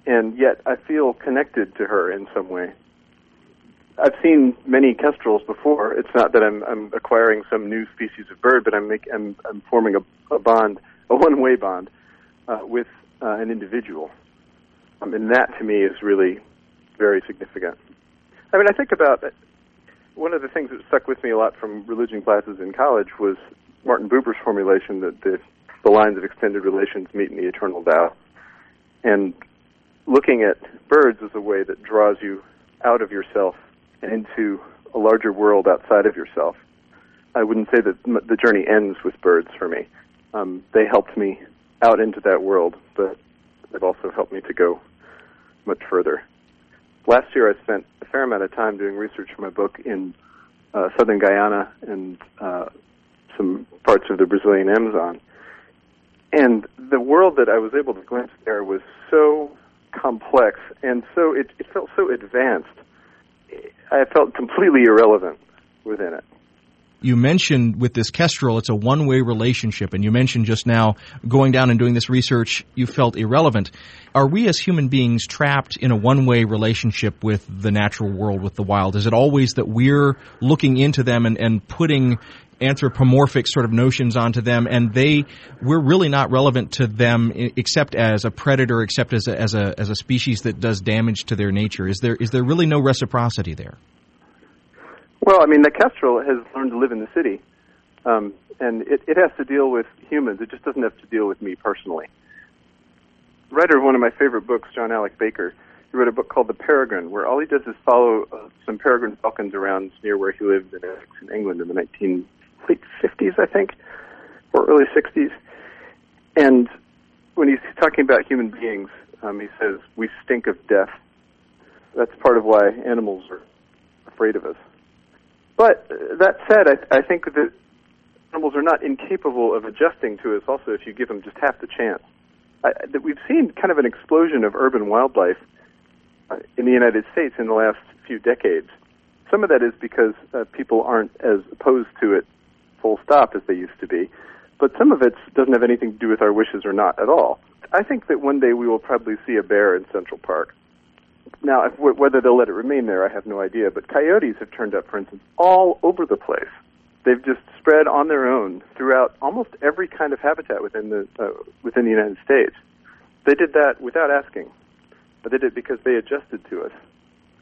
and yet I feel connected to her in some way. I've seen many kestrels before. It's not that I'm, I'm acquiring some new species of bird, but I'm, make, I'm, I'm forming a, a bond, a one-way bond, uh, with uh, an individual. Um, and that, to me, is really very significant. I mean, I think about one of the things that stuck with me a lot from religion classes in college was Martin Buber's formulation that the, the lines of extended relations meet in the eternal Thou. And looking at birds is a way that draws you out of yourself and into a larger world outside of yourself. I wouldn't say that the journey ends with birds for me. Um, they helped me out into that world, but they've also helped me to go much further. Last year, I spent a fair amount of time doing research for my book in uh, southern Guyana and uh, some parts of the Brazilian Amazon. And the world that I was able to glimpse there was so complex, and so it, it felt so advanced. I felt completely irrelevant within it. You mentioned with this Kestrel, it's a one way relationship, and you mentioned just now going down and doing this research, you felt irrelevant. Are we as human beings trapped in a one way relationship with the natural world, with the wild? Is it always that we're looking into them and, and putting anthropomorphic sort of notions onto them, and they we're really not relevant to them except as a predator, except as a, as a as a species that does damage to their nature. Is there is there really no reciprocity there? Well, I mean, the kestrel has learned to live in the city, um, and it, it has to deal with humans. It just doesn't have to deal with me personally. writer of one of my favorite books, John Alec Baker, he wrote a book called The Peregrine, where all he does is follow uh, some peregrine falcons around near where he lived in in England, in the 19 late 50s, I think, or early 60s. And when he's talking about human beings, um, he says we stink of death. That's part of why animals are afraid of us. But uh, that said, I, I think that animals are not incapable of adjusting to us. Also, if you give them just half the chance, I, that we've seen kind of an explosion of urban wildlife uh, in the United States in the last few decades. Some of that is because uh, people aren't as opposed to it full stop as they used to be, but some of it doesn't have anything to do with our wishes or not at all. I think that one day we will probably see a bear in Central Park. Now, if, whether they'll let it remain there, I have no idea. But coyotes have turned up, for instance, all over the place. They've just spread on their own throughout almost every kind of habitat within the uh, within the United States. They did that without asking. but they did it because they adjusted to us.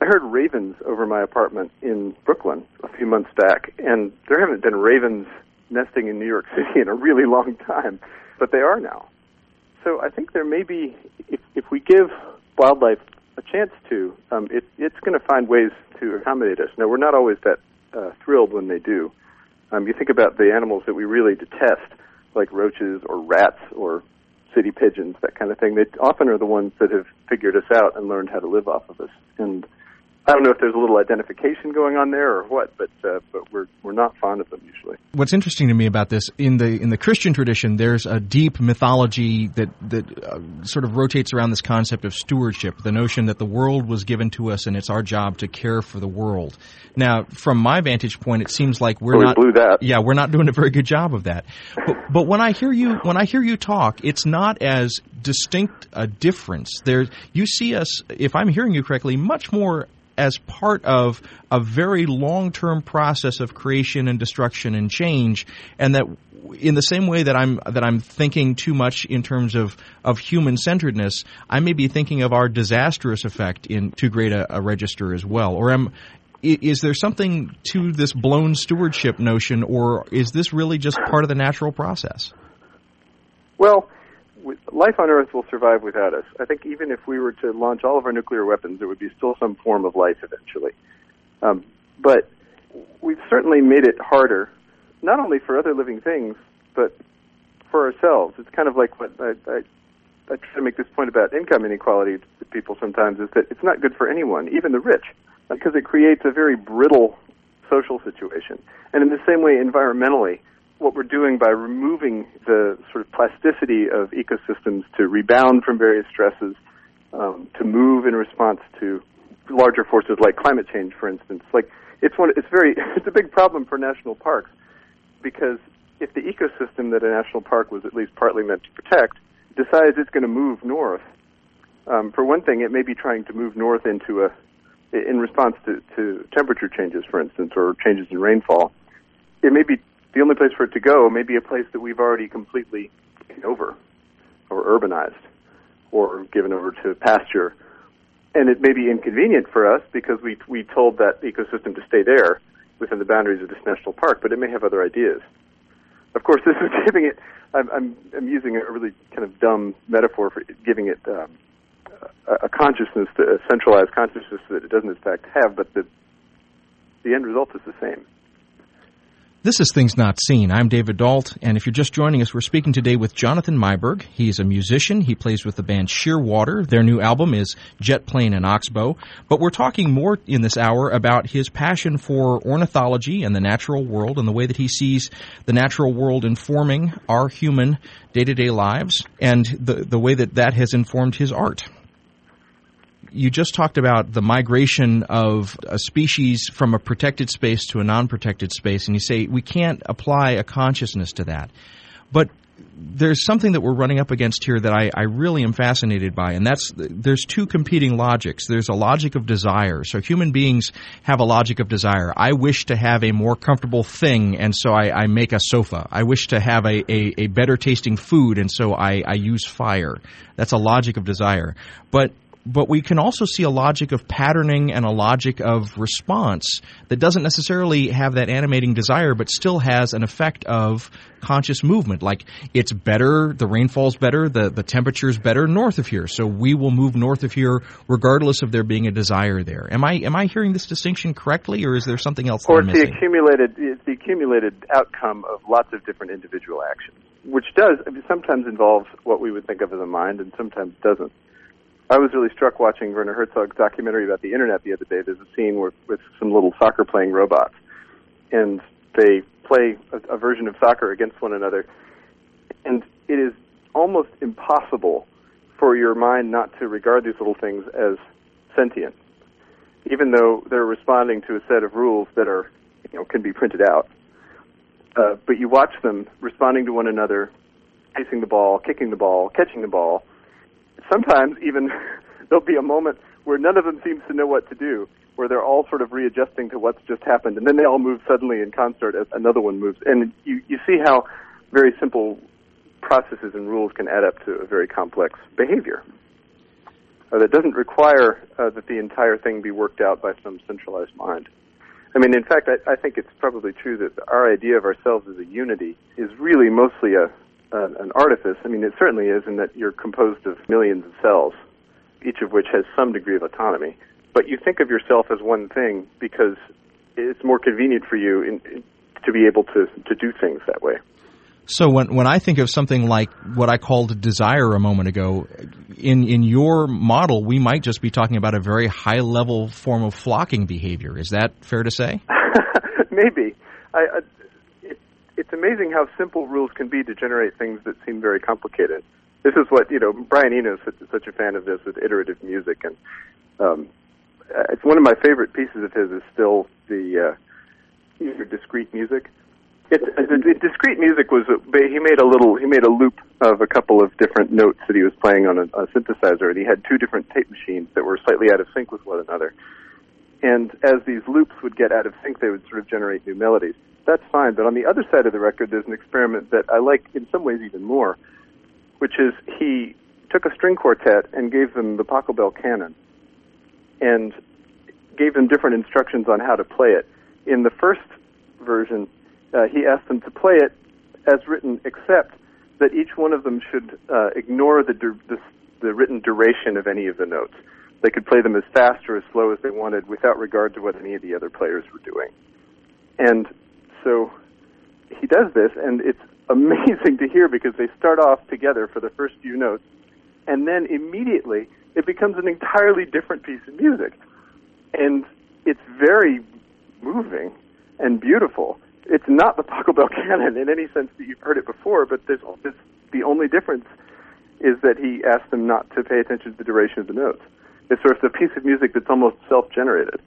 I heard ravens over my apartment in Brooklyn a few months back, and there haven't been ravens nesting in New York (laughs) City in a really long time, but they are now. So I think there may be, if, if we give wildlife a chance to, um, it, it's going to find ways to accommodate us. Now, we're not always that uh, thrilled when they do. Um, you think about the animals that we really detest, like roaches or rats or city pigeons, that kind of thing. They often are the ones that have figured us out and learned how to live off of us. And I don't know if there's a little identification going on there or what, but uh, but we're we're not fond of them usually. What's interesting to me about this in the in the Christian tradition, there's a deep mythology that that uh, sort of rotates around this concept of stewardship, the notion that the world was given to us and it's our job to care for the world. Now, from my vantage point, it seems like we're well, not blew that. yeah we're not doing a very good job of that. But, but when I hear you when I hear you talk, it's not as distinct a difference. There, you see us, if I'm hearing you correctly, much more as part of a very long term process of creation and destruction and change, and that in the same way that I'm that I'm thinking too much in terms of, of human centeredness, I may be thinking of our disastrous effect in too great a, a register as well. Or am is there something to this blown stewardship notion, or is this really just part of the natural process? Well, life on Earth will survive without us. I think even if we were to launch all of our nuclear weapons, there would be still some form of life eventually. Um, but we've certainly made it harder, not only for other living things, but for ourselves. It's kind of like what I, I, I try to make this point about income inequality to people sometimes is that it's not good for anyone, even the rich, because it creates a very brittle social situation. And in the same way, environmentally, what we're doing by removing the sort of plasticity of ecosystems to rebound from various stresses, um, to move in response to larger forces like climate change, for instance. Like it's one, it's very, (laughs) it's a big problem for national parks because if the ecosystem that a national park was at least partly meant to protect decides it's going to move north, um, for one thing, it may be trying to move north into a, in response to, to temperature changes, for instance, or changes in rainfall. It may be the only place for it to go may be a place that we've already completely taken over or urbanized or given over to pasture. And it may be inconvenient for us because we, we told that ecosystem to stay there within the boundaries of this national park, but it may have other ideas. Of course, this is (laughs) giving it, I'm, I'm, I'm using a really kind of dumb metaphor for giving it um, a, a consciousness, a centralized consciousness that it doesn't in fact have, but the, the end result is the same. This is Things Not Seen. I'm David Dault, and if you're just joining us, we're speaking today with Jonathan Meiburg. He's a musician. He plays with the band Shearwater. Their new album is Jet Plane and Oxbow. But we're talking more in this hour about his passion for ornithology and the natural world and the way that he sees the natural world informing our human day-to-day lives and the, the way that that has informed his art you just talked about the migration of a species from a protected space to a non-protected space, and you say we can't apply a consciousness to that. But there's something that we're running up against here that I, I, really am fascinated by, and that's there's two competing logics. There's a logic of desire. So human beings have a logic of desire. I wish to have a more comfortable thing, and so I, I make a sofa. I wish to have a, a, a better tasting food, and so I, I use fire. That's a logic of desire. But but we can also see a logic of patterning and a logic of response that doesn't necessarily have that animating desire, but still has an effect of conscious movement. Like it's better, the rainfall's better, the, the temperature's better north of here, so we will move north of here regardless of there being a desire there. Am I am I hearing this distinction correctly, or is there something else? Or it's the accumulated it's the accumulated outcome of lots of different individual actions, which does sometimes involves what we would think of as a mind, and sometimes doesn't. I was really struck watching Werner Herzog's documentary about the internet the other day. There's a scene where, with some little soccer playing robots, and they play a, a version of soccer against one another, and it is almost impossible for your mind not to regard these little things as sentient, even though they're responding to a set of rules that are, you know, can be printed out. Uh, but you watch them responding to one another, chasing the ball, kicking the ball, catching the ball, sometimes even (laughs) there'll be a moment where none of them seems to know what to do, where they're all sort of readjusting to what's just happened, and then they all move suddenly in concert as another one moves. And you, you see how very simple processes and rules can add up to a very complex behavior. Uh, that doesn't require uh, that the entire thing be worked out by some centralized mind. I mean, in fact, I, I think it's probably true that our idea of ourselves as a unity is really mostly a, uh, an artifice. I mean, it certainly is in that you're composed of millions of cells, each of which has some degree of autonomy. But you think of yourself as one thing because it's more convenient for you in, in, to be able to, to do things that way. So when when I think of something like what I called desire a moment ago, in in your model, we might just be talking about a very high level form of flocking behavior. Is that fair to say? (laughs) Maybe. I, it's amazing how simple rules can be to generate things that seem very complicated. This is what you know. Brian Eno is such, a fan of this with iterative music, and um, it's one of my favorite pieces of his is still the uh, discrete music. It, it, discrete music was he made a little he made a loop of a couple of different notes that he was playing on a, a synthesizer, and he had two different tape machines that were slightly out of sync with one another. And as these loops would get out of sync, they would sort of generate new melodies that's fine. But on the other side of the record, there's an experiment that I like in some ways even more, which is he took a string quartet and gave them the Pachelbel canon and gave them different instructions on how to play it. In the first version, uh, he asked them to play it as written, except that each one of them should uh, ignore the, du- the, the written duration of any of the notes. They could play them as fast or as slow as they wanted without regard to what any of the other players were doing. And so he does this, and it's (laughs) amazing to hear because they start off together for the first few notes, and then immediately it becomes an entirely different piece of music. And it's very moving and beautiful. It's not the Pachelbel (laughs) canon in any sense that you've heard it before, but there's, this, the only difference is that he asked them not to pay attention to the duration of the notes. It's sort of a piece of music that's almost self-generated.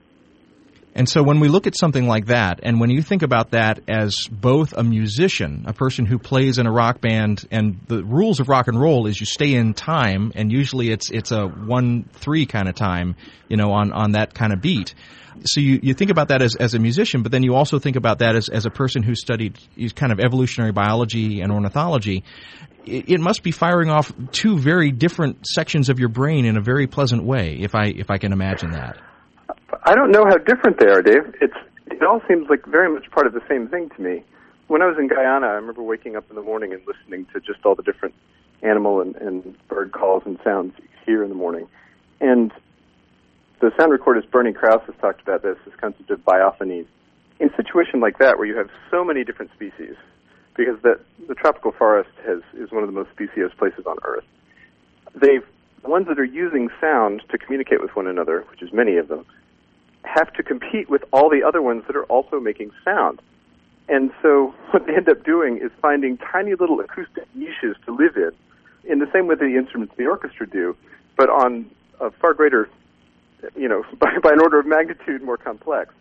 And so when we look at something like that, and when you think about that as both a musician, a person who plays in a rock band, and the rules of rock and roll is you stay in time, and usually it's it's a one three kind of time, you know, on on that kind of beat. So you, you think about that as, as a musician, but then you also think about that as, as a person who studied kind of evolutionary biology and ornithology. It, it must be firing off two very different sections of your brain in a very pleasant way, if I if I can imagine that. I don't know how different they are, Dave. It's it all seems like very much part of the same thing to me. When I was in Guyana, I remember waking up in the morning and listening to just all the different animal and, and bird calls and sounds here in the morning. And the sound recordist Bernie Krause has talked about this, this concept of biophonies. In a situation like that, where you have so many different species, because the, the tropical forest has, is one of the most specious places on Earth, they've the ones that are using sound to communicate with one another, which is many of them, have to compete with all the other ones that are also making sound. And so (laughs) what they end up doing is finding tiny little acoustic niches to live in, in the same way that the instruments in the orchestra do, but on a far greater, you know, (laughs) by, by an order of magnitude more complex.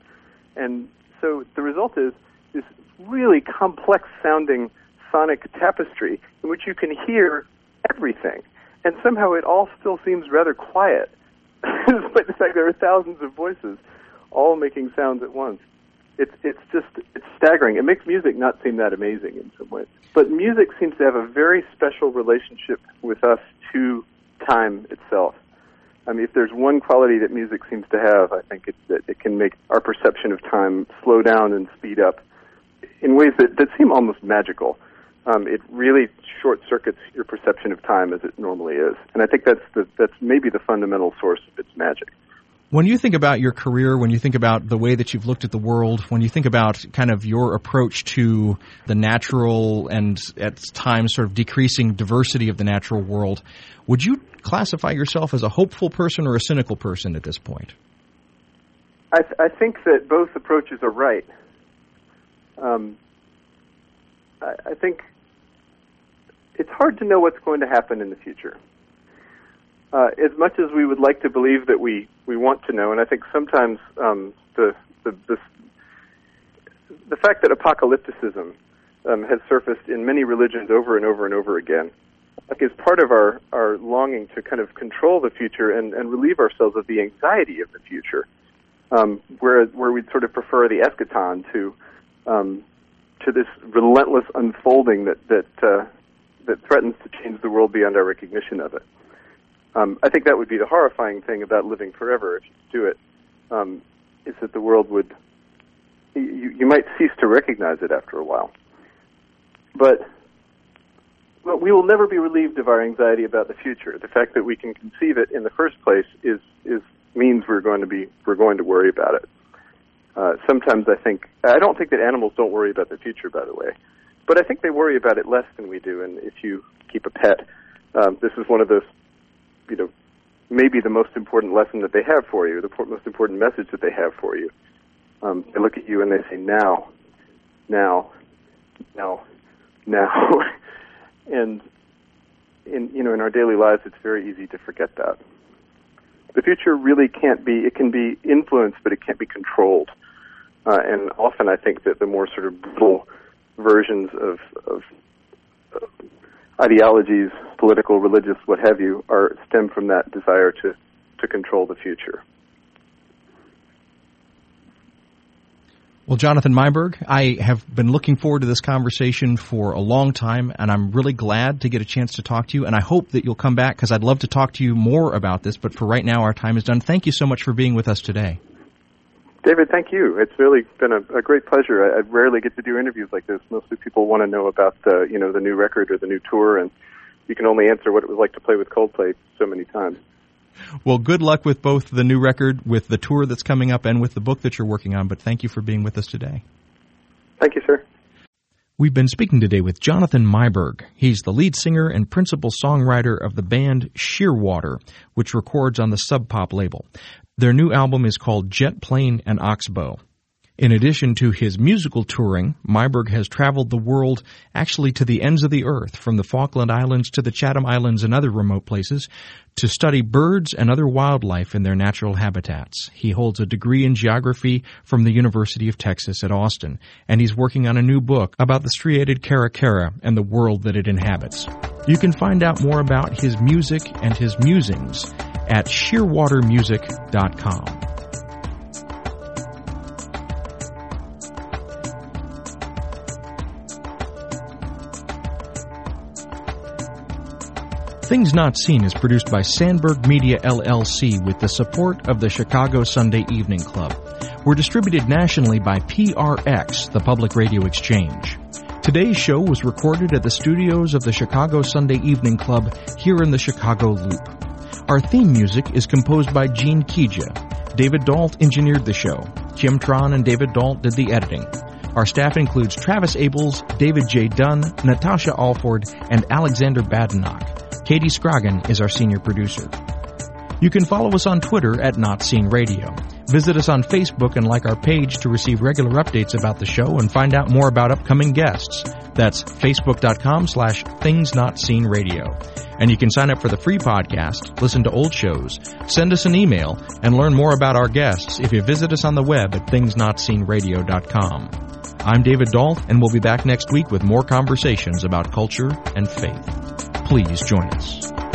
And so the result is this really complex sounding sonic tapestry in which you can hear everything. And somehow it all still seems rather quiet (laughs) despite the fact there are thousands of voices all making sounds at once. It's it's just it's staggering. It makes music not seem that amazing in some ways. But music seems to have a very special relationship with us to time itself. I mean, if there's one quality that music seems to have, I think it's that it can make our perception of time slow down and speed up in ways that, that seem almost magical. Um, it really short circuits your perception of time as it normally is, and I think that's the, that's maybe the fundamental source of its magic. When you think about your career, when you think about the way that you've looked at the world, when you think about kind of your approach to the natural and at times sort of decreasing diversity of the natural world, would you classify yourself as a hopeful person or a cynical person at this point? I, th- I think that both approaches are right. Um, I, I think it's hard to know what's going to happen in the future. Uh, as much as we would like to believe that we, we want to know, and I think sometimes um, the, the, the, the fact that apocalypticism um, has surfaced in many religions over and over and over again like, is part of our, our longing to kind of control the future and, and relieve ourselves of the anxiety of the future, um, where, where we'd sort of prefer the eschaton to, um, to this relentless unfolding that, that, uh, that threatens to change the world beyond our recognition of it. Um, I think that would be the horrifying thing about living forever if you do it. Um, is that the world would you, you might cease to recognize it after a while. But well, we will never be relieved of our anxiety about the future. The fact that we can conceive it in the first place is is means we're going to be we're going to worry about it. Uh, sometimes I think I don't think that animals don't worry about the future, by the way, but I think they worry about it less than we do. And if you keep a pet, um, this is one of those you know, maybe the most important lesson that they have for you, the most important message that they have for you. Um, they look at you and they say, now, now, now, now. (laughs) and in, you know, in our daily lives, it's very easy to forget that. The future really can't be, it can be influenced, but it can't be controlled. Uh, and often I think that the more sort of brutal versions of, of uh, ideologies, political, religious, what have you, are stem from that desire to, to control the future. Well, Jonathan Meiburg, I have been looking forward to this conversation for a long time, and I'm really glad to get a chance to talk to you. And I hope that you'll come back because I'd love to talk to you more about this. But for right now, our time is done. Thank you so much for being with us today. David, thank you. It's really been a, a great pleasure. I, I rarely get to do interviews like this. Mostly people want to know about the, you know, the new record or the new tour, and you can only answer what it was like to play with Coldplay so many times. Well, good luck with both the new record, with the tour that's coming up, and with the book that you're working on. But thank you for being with us today. Thank you, sir. We've been speaking today with Jonathan Meiburg. He's the lead singer and principal songwriter of the band Shearwater, which records on the Sub Pop label. Their new album is called Jet Plane and Oxbow. In addition to his musical touring, Meiburg has traveled the world, actually to the ends of the earth, from the Falkland Islands to the Chatham Islands and other remote places, to study birds and other wildlife in their natural habitats. He holds a degree in geography from the University of Texas at Austin, and he's working on a new book about the striated caracara and the world that it inhabits. You can find out more about his music and his musings at shearwatermusic.com. Things Not Seen is produced by Sandberg Media LLC with the support of the Chicago Sunday Evening Club. We're distributed nationally by PRX, the Public Radio Exchange. Today's show was recorded at the studios of the Chicago Sunday Evening Club here in the Chicago Loop. Our theme music is composed by Gene Kija. David Dault engineered the show. Kim Tron and David Dault did the editing. Our staff includes Travis Abels, David J. Dunn, Natasha Alford, and Alexander Badenoch. Katie Scroggin is our senior producer. You can follow us on Twitter at Not Seen Radio. Visit us on Facebook and like our page to receive regular updates about the show and find out more about upcoming guests. That's facebook.com slash things not seen radio. And you can sign up for the free podcast, listen to old shows, send us an email, and learn more about our guests if you visit us on the web at thingsnotseenradio.com. I'm David Dault, and we'll be back next week with more conversations about culture and faith. Please join us.